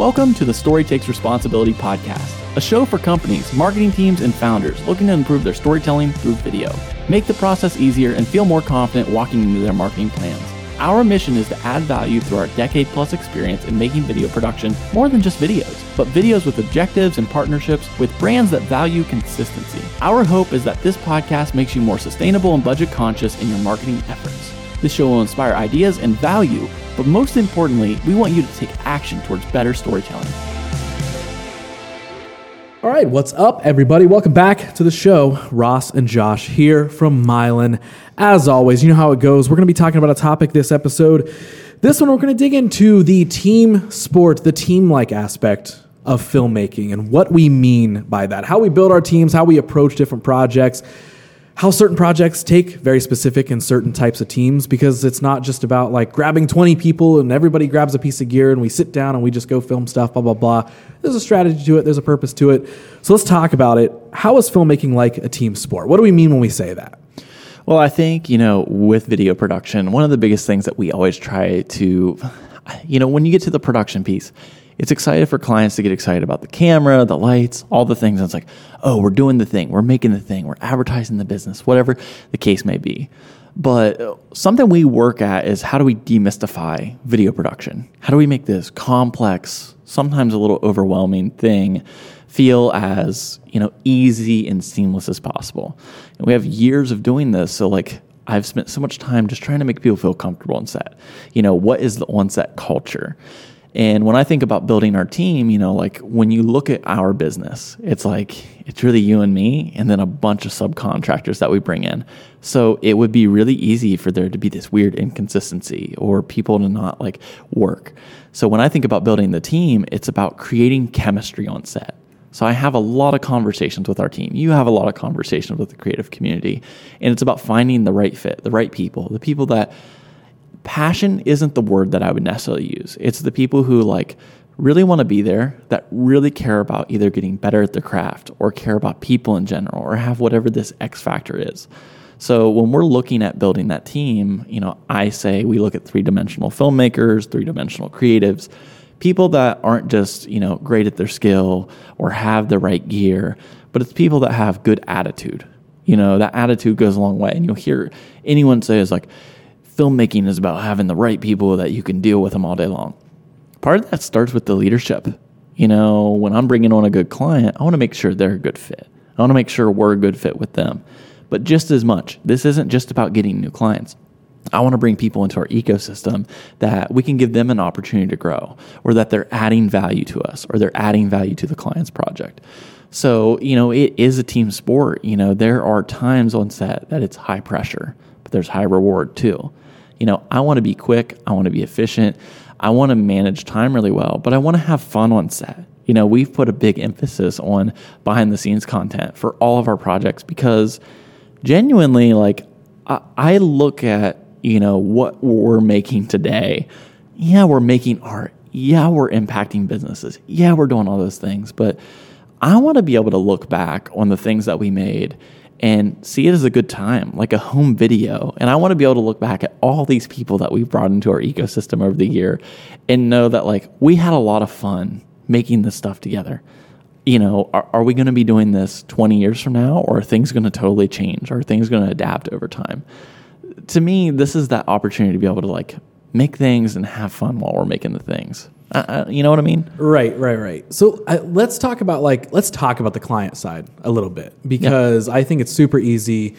Welcome to the Story Takes Responsibility podcast, a show for companies, marketing teams, and founders looking to improve their storytelling through video. Make the process easier and feel more confident walking into their marketing plans. Our mission is to add value through our decade plus experience in making video production more than just videos, but videos with objectives and partnerships with brands that value consistency. Our hope is that this podcast makes you more sustainable and budget conscious in your marketing efforts. This show will inspire ideas and value, but most importantly, we want you to take action towards better storytelling. All right, what's up, everybody? Welcome back to the show. Ross and Josh here from Myelin. As always, you know how it goes. We're going to be talking about a topic this episode. This one, we're going to dig into the team sport, the team like aspect of filmmaking, and what we mean by that. How we build our teams, how we approach different projects, how certain projects take very specific and certain types of teams because it's not just about like grabbing 20 people and everybody grabs a piece of gear and we sit down and we just go film stuff, blah, blah, blah. There's a strategy to it, there's a purpose to it. So let's talk about it. How is filmmaking like a team sport? What do we mean when we say that? Well, I think, you know, with video production, one of the biggest things that we always try to, you know, when you get to the production piece, it's excited for clients to get excited about the camera, the lights, all the things. And it's like, oh, we're doing the thing, we're making the thing, we're advertising the business, whatever the case may be. But something we work at is how do we demystify video production? How do we make this complex, sometimes a little overwhelming thing feel as, you know, easy and seamless as possible? And we have years of doing this, so like I've spent so much time just trying to make people feel comfortable on set. You know, what is the on set culture? And when I think about building our team, you know, like when you look at our business, it's like it's really you and me and then a bunch of subcontractors that we bring in. So it would be really easy for there to be this weird inconsistency or people to not like work. So when I think about building the team, it's about creating chemistry on set. So I have a lot of conversations with our team. You have a lot of conversations with the creative community. And it's about finding the right fit, the right people, the people that passion isn't the word that I would necessarily use. It's the people who like really want to be there, that really care about either getting better at their craft or care about people in general or have whatever this X factor is. So when we're looking at building that team, you know, I say we look at three-dimensional filmmakers, three-dimensional creatives, people that aren't just, you know, great at their skill or have the right gear, but it's people that have good attitude. You know, that attitude goes a long way. And you'll hear anyone say is like, filmmaking is about having the right people that you can deal with them all day long. Part of that starts with the leadership. You know, when I'm bringing on a good client, I want to make sure they're a good fit. I want to make sure we're a good fit with them. But just as much, this isn't just about getting new clients. I want to bring people into our ecosystem that we can give them an opportunity to grow, or that they're adding value to us, or they're adding value to the client's project. So, you know, it is a team sport. You know, there are times on set that it's high pressure, but there's high reward too. You know, I want to be quick, I want to be efficient, I want to manage time really well, but I want to have fun on set. You know, we've put a big emphasis on behind the scenes content for all of our projects because genuinely, like, I, I look at, you know, what we're making today. Yeah, we're making art. Yeah, we're impacting businesses. Yeah, we're doing all those things. But I want to be able to look back on the things that we made and see it as a good time, like a home video. And I want to be able to look back at all these people that we've brought into our ecosystem over the year and know that like we had a lot of fun making this stuff together. You know, are, are we going to be doing this 20 years from now or are things going to totally change? Are things going to adapt over time? To me, this is that opportunity to be able to like make things and have fun while we're making the things. Uh, uh, you know what I mean? Right, right, right. So uh, let's talk about like let's talk about the client side a little bit because yeah. I think it's super easy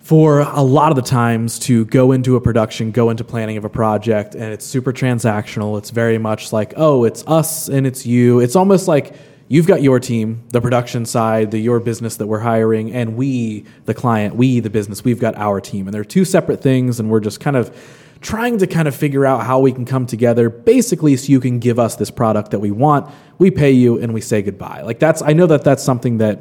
for a lot of the times to go into a production, go into planning of a project, and it's super transactional. It's very much like, oh, it's us and it's you. It's almost like you've got your team, the production side, the your business that we're hiring, and we, the client, we, the business, we've got our team. And they're two separate things, and we're just kind of trying to kind of figure out how we can come together basically so you can give us this product that we want. We pay you and we say goodbye. Like that's i know that that's something that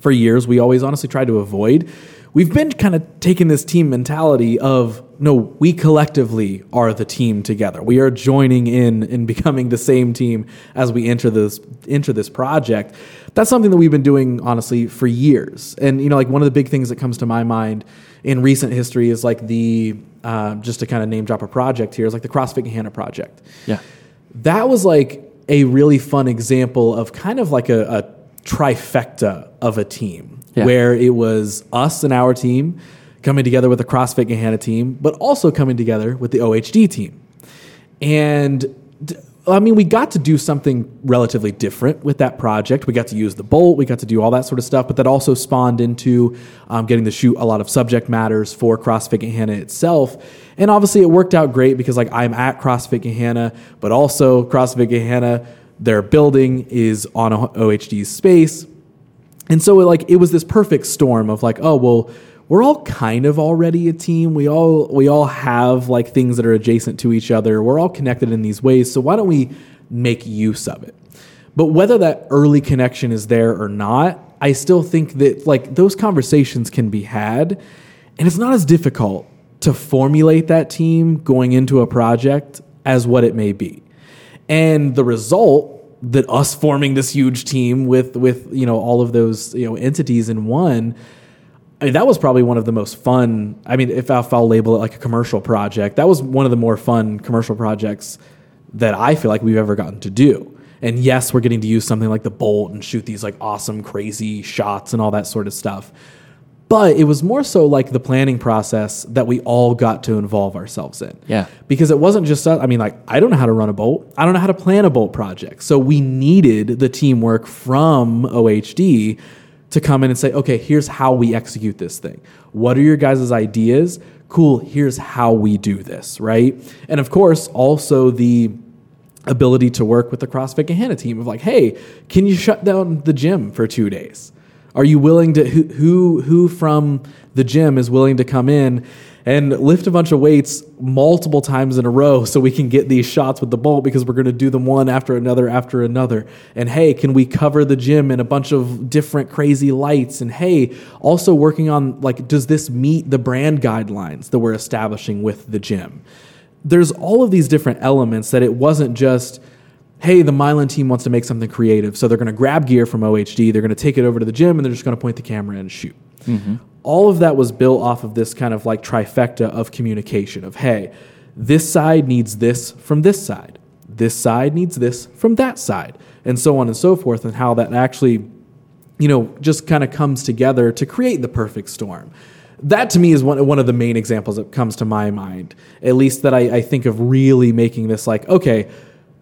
for years we always honestly try to avoid we've been kind of taking this team mentality of no we collectively are the team together. We are joining in and becoming the same team as we enter this enter this project. That's something that we've been doing honestly for years. And you know like one of the big things that comes to my mind in recent history is like the uh, just to kind of name drop a project here is like the CrossFit Gahanna project. Yeah, that was like a really fun example of kind of like a, a trifecta of a team Yeah. where it was us and our team coming together with the CrossFit Gahanna team, but also coming together with the OHD team. And I mean, we got to do something relatively different with that project. We got to use the bolt, we got to do all that sort of stuff, but that also spawned into um, getting to shoot a lot of subject matters for CrossFit Gahanna itself. And obviously, it worked out great because like I'm at CrossFit Gahanna, but also CrossFit Gahanna, their building is on a OHD space. And so it, like it was this perfect storm of like, oh well, we're all kind of already a team. We all we all have like things that are adjacent to each other. We're all connected in these ways. So why don't we make use of it? But whether that early connection is there or not, I still think that like those conversations can be had and it's not as difficult to formulate that team going into a project as what it may be. And the result that us forming this huge team with with you know all of those you know entities in one I mean, that was probably one of the most fun. I mean, if, I'll label it like a commercial project, that was one of the more fun commercial projects that I feel like we've ever gotten to do. And yes, we're getting to use something like the bolt and shoot these like awesome, crazy shots and all that sort of stuff. But it was more so like the planning process that we all got to involve ourselves in. Yeah. Because it wasn't just us. I mean, like, I don't know how to run a bolt. I don't know how to plan a bolt project. So we needed the teamwork from OHD to come in and say, okay, here's how we execute this thing. What are your guys' ideas? Cool, here's how we do this, right? And of course, also the ability to work with the CrossFit Gahanna team of like, hey, can you shut down the gym for two days? Are you willing to who who from the gym is willing to come in and lift a bunch of weights multiple times in a row so we can get these shots with the bolt because we're going to do them one after another after another. And hey, can we cover the gym in a bunch of different crazy lights? And hey, also working on like does this meet the brand guidelines that we're establishing with the gym? There's all of these different elements that it wasn't just hey, the Myelin team wants to make something creative. So they're going to grab gear from OHD, they're going to take it over to the gym, and they're just going to point the camera and shoot. Mm-hmm. All of that was built off of this kind of like trifecta of communication of, hey, this side needs this from this side, this side needs this from that side, and so on and so forth, and how that actually, you know, just kind of comes together to create the perfect storm. That to me is one, one of the main examples that comes to my mind, at least that I, I think of really making this like, okay,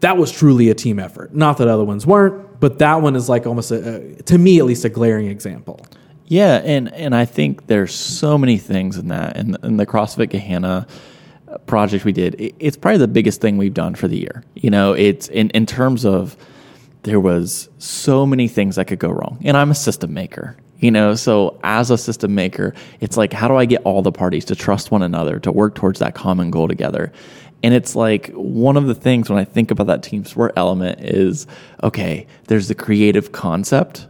that was truly a team effort. Not that other ones weren't, but that one is like almost a, a to me at least a glaring example. Yeah, and and I think there's so many things in that, and in the CrossFit Gahanna uh, project we did, it, it's probably the biggest thing we've done for the year. You know, it's in in terms of there was so many things that could go wrong, and I'm a system maker. You know, so as a system maker, it's like how do I get all the parties to trust one another to work towards that common goal together? And it's like one of the things when I think about that team sport element is okay, there's the creative concept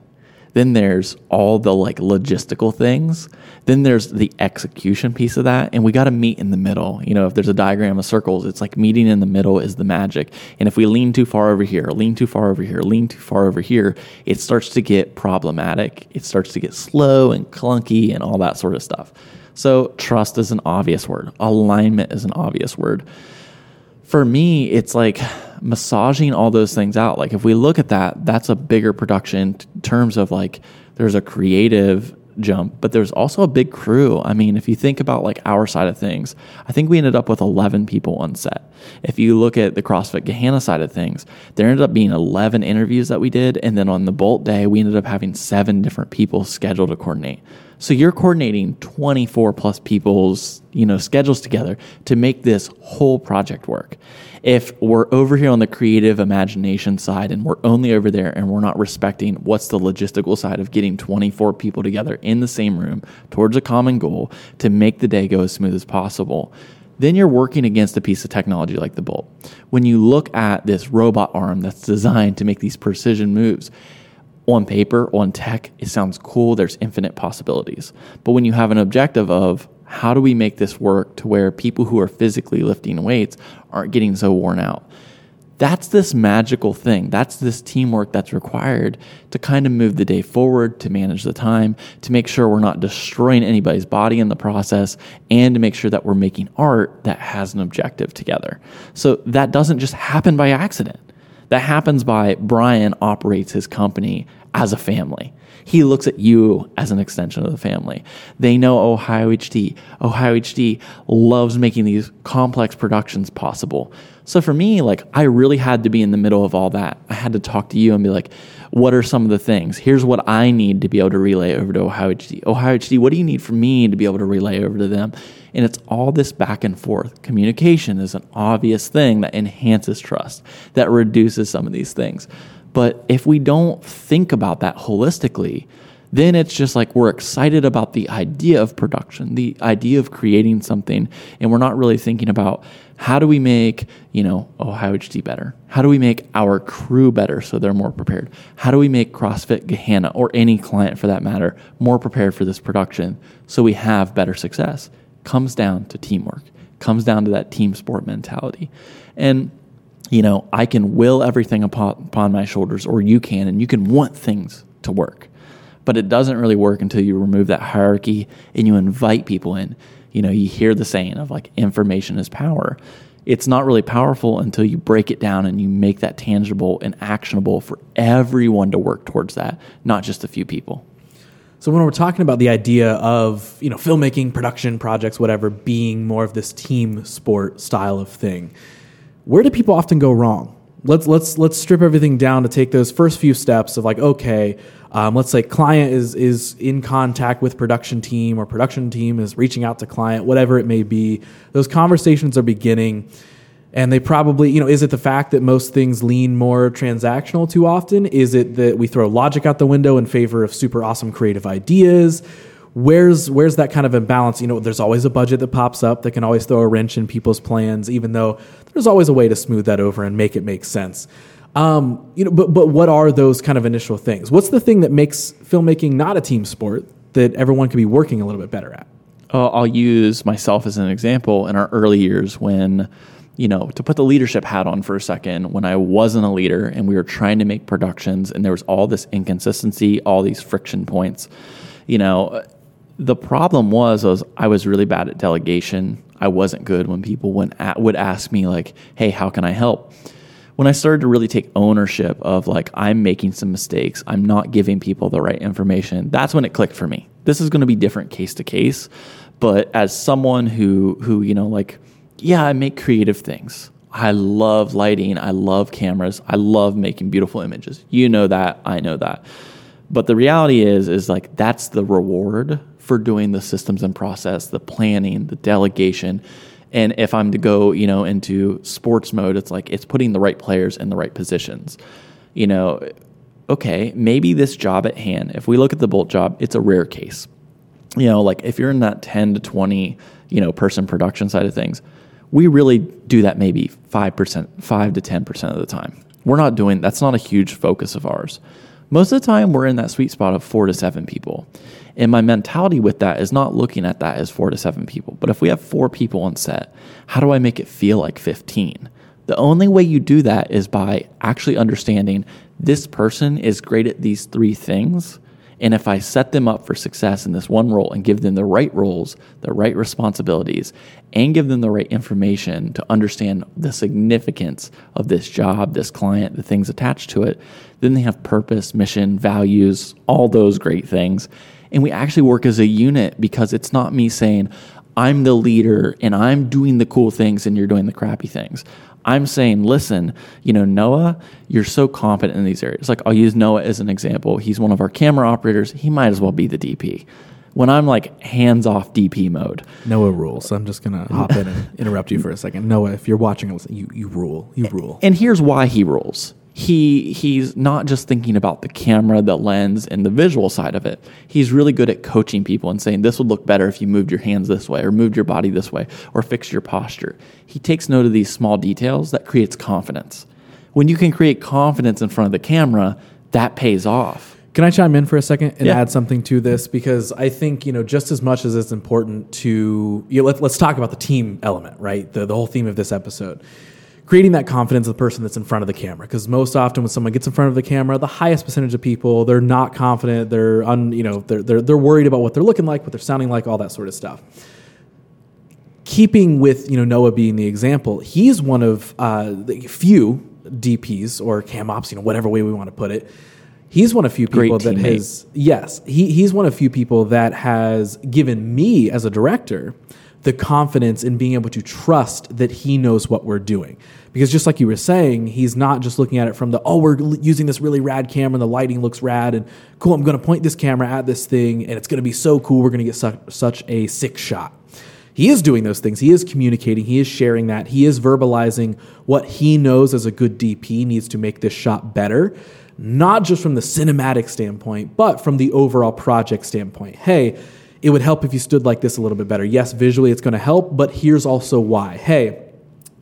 then there's all the like logistical things. Then there's the execution piece of that. And we got to meet in the middle. You know, if there's a diagram of circles, it's like meeting in the middle is the magic. And if we lean too far over here, lean too far over here, lean too far over here, it starts to get problematic. It starts to get slow and clunky and all that sort of stuff. So trust is an obvious word. Alignment is an obvious word for me, it's like massaging all those things out. Like if we look at that, that's a bigger production in terms of like there's a creative jump, but there's also a big crew. I mean, if you think about like our side of things, I think we ended up with 11 people on set. If you look at the CrossFit Gahanna side of things, there ended up being 11 interviews that we did. And then on the Bolt day, we ended up having seven different people scheduled to coordinate. So you're coordinating 24 plus people's, you know, schedules together to make this whole project work. If we're over here on the creative imagination side and we're only over there and we're not respecting what's the logistical side of getting 24 people together in the same room towards a common goal to make the day go as smooth as possible, then you're working against a piece of technology like the Bolt. When you look at this robot arm that's designed to make these precision moves, on paper, on tech, it sounds cool. There's infinite possibilities. But when you have an objective of how do we make this work to where people who are physically lifting weights aren't getting so worn out? That's this magical thing. That's this teamwork that's required to kind of move the day forward, to manage the time, to make sure we're not destroying anybody's body in the process, and to make sure that we're making art that has an objective together. So that doesn't just happen by accident That happens by Brian operates his company as a family. He looks at you as an extension of the family. They know Ohio HD. Ohio HD loves making these complex productions possible. So for me, like I really had to be in the middle of all that. I had to talk to you and be like, what are some of the things? Here's what I need to be able to relay over to Ohio HD. Ohio HD, what do you need from me to be able to relay over to them? And it's all this back and forth. Communication is an obvious thing that enhances trust, that reduces some of these things. But if we don't think about that holistically, then it's just like we're excited about the idea of production, the idea of creating something, and we're not really thinking about how do we make, you know, Ohio HD better? How do we make our crew better so they're more prepared? How do we make CrossFit Gahanna or any client for that matter more prepared for this production so we have better success? Comes down to teamwork, comes down to that team sport mentality. And you know, I can will everything upon my shoulders, or you can, and you can want things to work but it doesn't really work until you remove that hierarchy and you invite people in. You know, you hear the saying of like information is power. It's not really powerful until you break it down and you make that tangible and actionable for everyone to work towards that, not just a few people. So when we're talking about the idea of, you know, filmmaking, production projects, whatever, being more of this team sport style of thing, where do people often go wrong? Let's let's let's strip everything down to take those first few steps of like, okay, um, let's say client is is in contact with production team or production team is reaching out to client, whatever it may be. Those conversations are beginning, and they probably you know is it the fact that most things lean more transactional too often? Is it that we throw logic out the window in favor of super awesome creative ideas? Where's where's that kind of imbalance? You know, there's always a budget that pops up that can always throw a wrench in people's plans, even though there's always a way to smooth that over and make it make sense. Um, you know, but but what are those kind of initial things? What's the thing that makes filmmaking not a team sport that everyone can be working a little bit better at? Uh, I'll use myself as an example. In our early years, when you know, to put the leadership hat on for a second, when I wasn't a leader and we were trying to make productions, and there was all this inconsistency, all these friction points, you know, the problem was, was I was really bad at delegation. I wasn't good when people went at, would ask me like, "Hey, how can I help?" when I started to really take ownership of like I'm making some mistakes, I'm not giving people the right information, that's when it clicked for me. This is going to be different case to case, but as someone who who you know like yeah, I make creative things. I love lighting, I love cameras, I love making beautiful images. You know that, I know that. But the reality is is like that's the reward for doing the systems and process, the planning, the delegation and if I'm to go, you know, into sports mode, it's like it's putting the right players in the right positions. You know, okay, maybe this job at hand, if we look at the Bolt job, it's a rare case. You know, like if you're in that 10 to 20, you know, person production side of things, we really do that maybe 5%, 5 to 10% of the time. We're not doing that's not a huge focus of ours. Most of the time, we're in that sweet spot of four to seven people. And my mentality with that is not looking at that as four to seven people. But if we have four people on set, how do I make it feel like 15? The only way you do that is by actually understanding this person is great at these three things. And if I set them up for success in this one role and give them the right roles, the right responsibilities, and give them the right information to understand the significance of this job, this client, the things attached to it, then they have purpose, mission, values, all those great things. And we actually work as a unit because it's not me saying, I'm the leader and I'm doing the cool things and you're doing the crappy things. I'm saying, listen, you know, Noah, you're so competent in these areas. Like, I'll use Noah as an example. He's one of our camera operators. He might as well be the DP. When I'm like hands off DP mode, Noah rules. I'm just gonna hop in and interrupt you for a second. Noah, if you're watching, you you rule. You rule. And here's why he rules he he's not just thinking about the camera, the lens, and the visual side of it. He's really good at coaching people and saying this would look better if you moved your hands this way or moved your body this way or fixed your posture. He takes note of these small details that creates confidence. When you can create confidence in front of the camera, that pays off. Can I chime in for a second and yeah. add something to this? Because I think, you know, just as much as it's important to, you know, let, us talk about the team element, right? The, the whole theme of this episode creating that confidence of the person that's in front of the camera. Because most often when someone gets in front of the camera, the highest percentage of people they're not confident. They're un, you know they're, they're they're worried about what they're looking like, what they're sounding like, all that sort of stuff. Keeping with you know Noah being the example, he's one of uh, the few DPs or cam ops, you know, whatever way we want to put it. He's one of few Great people that teammate. has yes, he, he's one of few people that has given me as a director the confidence in being able to trust that he knows what we're doing. Because just like you were saying, he's not just looking at it from the oh we're using this really rad camera and the lighting looks rad and cool. I'm going to point this camera at this thing and it's going to be so cool. We're going to get such, such a sick shot he is doing those things. He is communicating. He is sharing that. He is verbalizing what he knows as a good DP needs to make this shot better, not just from the cinematic standpoint, but from the overall project standpoint. Hey, it would help if you stood like this a little bit better. Yes, visually it's going to help, but here's also why. Hey,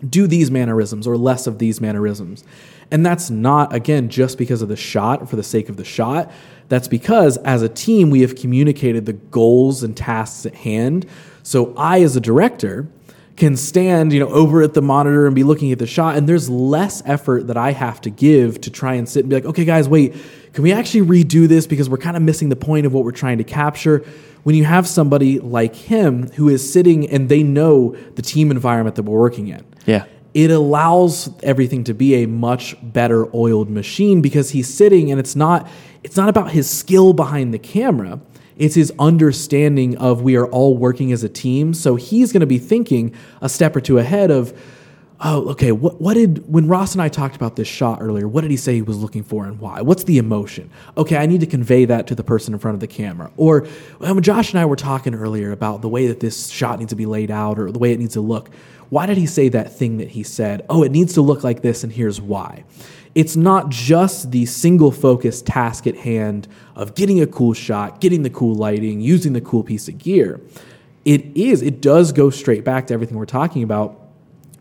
do these mannerisms or less of these mannerisms. And that's not, again, just because of the shot or for the sake of the shot. That's because as a team, we have communicated the goals and tasks at hand. So I, as a director, can stand, you know, over at the monitor and be looking at the shot, and there's less effort that I have to give to try and sit and be like, okay, guys, wait, can we actually redo this because we're kind of missing the point of what we're trying to capture? When you have somebody like him who is sitting and they know the team environment that we're working in, Yeah. it allows everything to be a much better oiled machine because he's sitting and it's not it's not about his skill behind the camera it's his understanding of we are all working as a team so he's going to be thinking a step or two ahead of oh okay what, what did when ross and i talked about this shot earlier what did he say he was looking for and why what's the emotion okay i need to convey that to the person in front of the camera or when josh and i were talking earlier about the way that this shot needs to be laid out or the way it needs to look why did he say that thing that he said? Oh, it needs to look like this, and here's why. It's not just the single focus task at hand of getting a cool shot, getting the cool lighting, using the cool piece of gear. It is, it does go straight back to everything we're talking about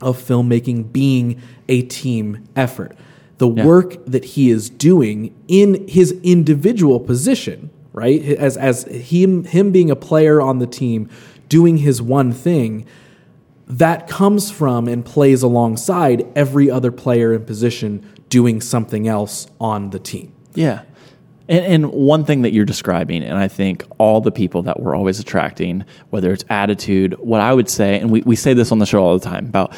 of filmmaking being a team effort. The work that he is doing in his individual position, right? As as him him being a player on the team, doing his one thing, that comes from and plays alongside every other player in position doing something else on the team. Yeah. And, and one thing that you're describing, and I think all the people that we're always attracting, whether it's attitude, what I would say, and we, we say this on the show all the time about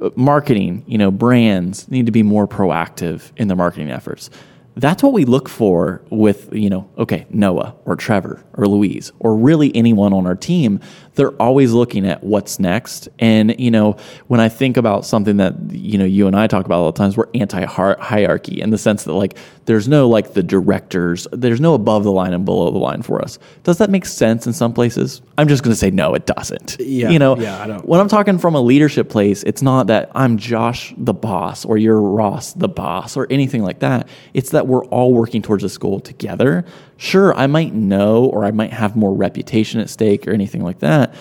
uh, marketing, you know, brands need to be more proactive in their marketing efforts. That's what we look for with, you know, okay, Noah or Trevor or Louise or really anyone on our team. They're always looking at what's next. And, you know, when I think about something that, you know, you and I talk about all the times, we're anti hierarchy in the sense that, like, there's no, like, the directors, there's no above the line and below the line for us. Does that make sense in some places? I'm just going to say no, it doesn't. Yeah, You know, yeah, I don't- when I'm talking from a leadership place, it's not that I'm Josh the boss or you're Ross the boss or anything like that. It's that we're all working towards this goal together. Sure, I might know or I might have more reputation at stake or anything like that.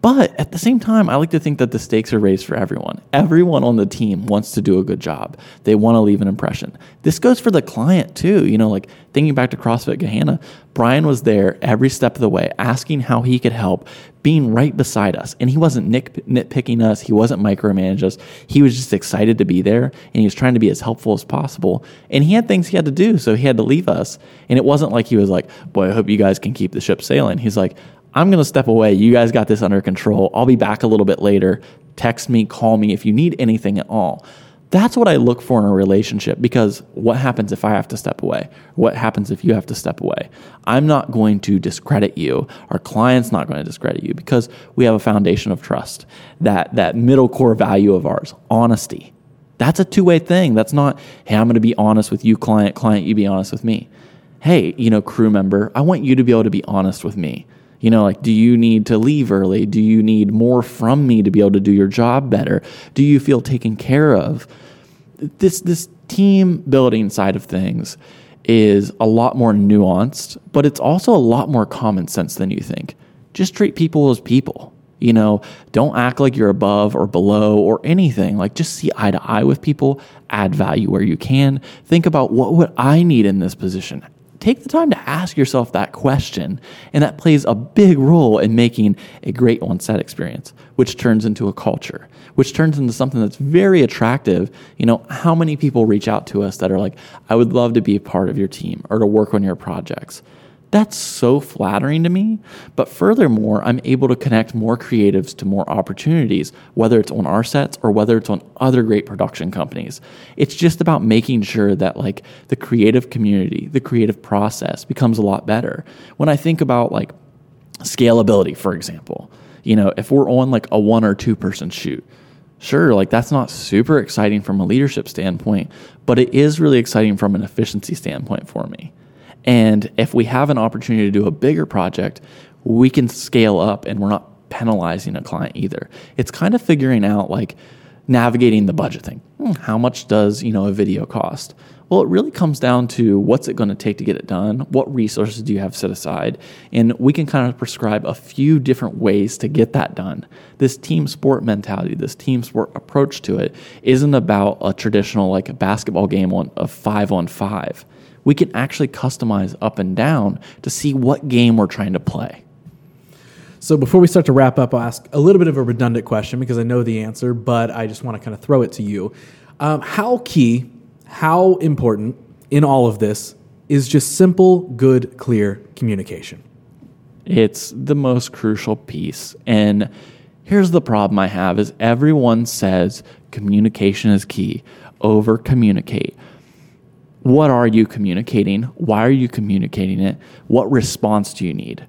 But at the same time, I like to think that the stakes are raised for everyone. Everyone on the team wants to do a good job. They want to leave an impression. This goes for the client too. You know, like thinking back to CrossFit Gahanna, Brian was there every step of the way, asking how he could help, being right beside us. And he wasn't nitpicking us, he wasn't micromanaging us. He was just excited to be there and he was trying to be as helpful as possible. And he had things he had to do, so he had to leave us. And it wasn't like he was like, Boy, I hope you guys can keep the ship sailing. He's like, I'm going to step away. You guys got this under control. I'll be back a little bit later. Text me, call me if you need anything at all. That's what I look for in a relationship because what happens if I have to step away? What happens if you have to step away? I'm not going to discredit you. Our client's not going to discredit you because we have a foundation of trust. That that middle core value of ours, honesty. That's a two-way thing. That's not, hey, I'm going to be honest with you client, client you be honest with me. Hey, you know, crew member, I want you to be able to be honest with me. You know, like, do you need to leave early? Do you need more from me to be able to do your job better? Do you feel taken care of? This this team building side of things is a lot more nuanced, but it's also a lot more common sense than you think. Just treat people as people. You know, don't act like you're above or below or anything. Like just see eye to eye with people, add value where you can. Think about what would I need in this position? Take the time to ask yourself that question. And that plays a big role in making a great on set experience, which turns into a culture, which turns into something that's very attractive. You know, how many people reach out to us that are like, I would love to be a part of your team or to work on your projects? That's so flattering to me. But furthermore, I'm able to connect more creatives to more opportunities, whether it's on our sets or whether it's on other great production companies. It's just about making sure that like the creative community, the creative process becomes a lot better. When I think about like scalability, for example, you know, if we're on like a one or two person shoot, sure, like that's not super exciting from a leadership standpoint, but it is really exciting from an efficiency standpoint for me. And if we have an opportunity to do a bigger project, we can scale up and we're not penalizing a client either. It's kind of figuring out like navigating the budget thing. Hmm, how much does, you know, a video cost? Well, it really comes down to what's it going to take to get it done? What resources do you have set aside? And we can kind of prescribe a few different ways to get that done. This team sport mentality, this team sport approach to it isn't about a traditional like a basketball game on of 5 on 5 we can actually customize up and down to see what game we're trying to play. So before we start to wrap up, I'll ask a little bit of a redundant question because I know the answer, but I just want to kind of throw it to you. Um, how key, how important in all of this is just simple, good, clear communication? It's the most crucial piece. And here's the problem I have is everyone says communication is key. Over communicate what are you communicating? Why are you communicating it? What response do you need?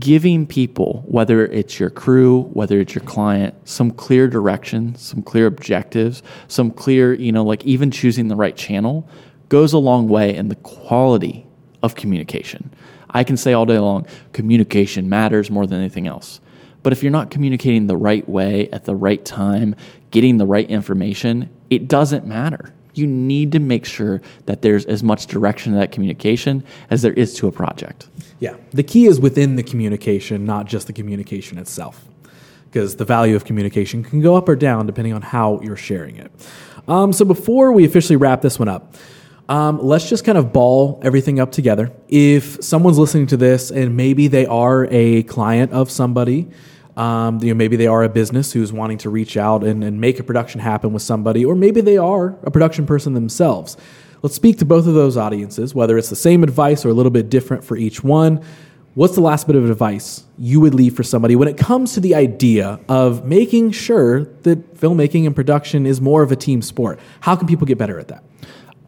Giving people, whether it's your crew, whether it's your client, some clear direction, some clear objectives, some clear, you know, like even choosing the right channel goes a long way in the quality of communication. I can say all day long, communication matters more than anything else. But if you're not communicating the right way at the right time, getting the right information, it doesn't matter you need to make sure that there's as much direction to that communication as there is to a project. Yeah. The key is within the communication, not just the communication itself. Because the value of communication can go up or down depending on how you're sharing it. Um, so before we officially wrap this one up, um, let's just kind of ball everything up together. If someone's listening to this and maybe they are a client of somebody, um, you know, maybe they are a business who's wanting to reach out and, and make a production happen with somebody, or maybe they are a production person themselves. Let's speak to both of those audiences, whether it's the same advice or a little bit different for each one. What's the last bit of advice you would leave for somebody when it comes to the idea of making sure that filmmaking and production is more of a team sport? How can people get better at that?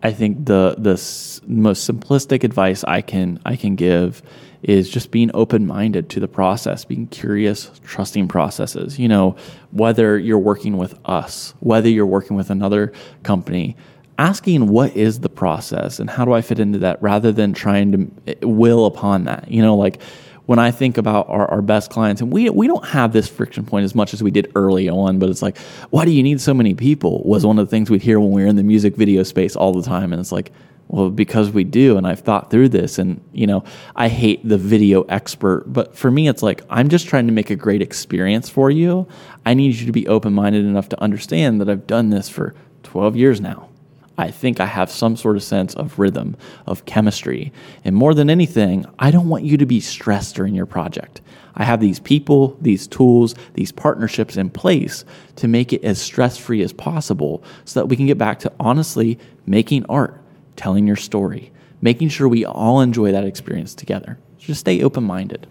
I think the the s- most simplistic advice I can I can give is just being open minded to the process, being curious, trusting processes. You know, whether you're working with us, whether you're working with another company, asking what is the process and how do I fit into that rather than trying to eh, will upon that. You know, like when I think about our, our best clients, and we we don't have this friction point as much as we did early on, but it's like, why do you need so many people? Was one of the things we'd hear when we were in the music video space all the time, and it's like, well, because we do, and I've thought through this, and you know, I hate the video expert, but for me, it's like I'm just trying to make a great experience for you. I need you to be open minded enough to understand that I've done this for 12 years now. I think I have some sort of sense of rhythm, of chemistry, and more than anything, I don't want you to be stressed during your project. I have these people, these tools, these partnerships in place to make it as stress free as possible so that we can get back to honestly making art telling your story, making sure we all enjoy that experience together. So just stay open minded.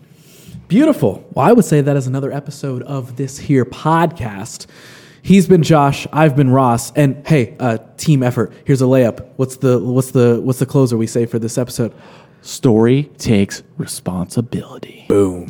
Beautiful. Well, I would say that is another episode of this here podcast. He's been Josh. I've been Ross. And hey, uh, team effort. Here's a layup. What's the what's the what's the closer we say for this episode? Story takes responsibility. Boom.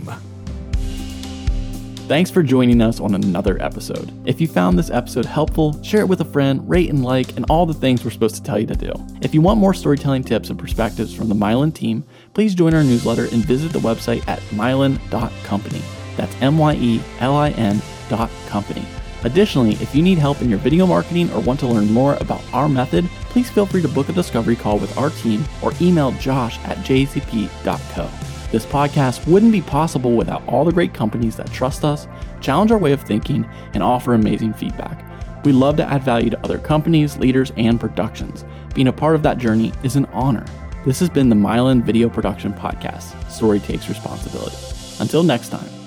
Thanks for joining us on another episode. If you found this episode helpful, share it with a friend, rate and like, and all the things we're supposed to tell you to do. If you want more storytelling tips and perspectives from the Myelin team, please join our newsletter and visit the website at myelin.company. That's M Y E L I N dot company. Additionally, if you need help in your video marketing or want to learn more about our method, please feel free to book a discovery call with our team or email josh at jcp.co. This podcast wouldn't be possible without all the great companies that trust us, challenge our way of thinking, and offer amazing feedback. We love to add value to other companies, leaders, and productions. Being a part of that journey is an honor. This has been the Myelin Video Production Podcast. Story takes responsibility. Until next time.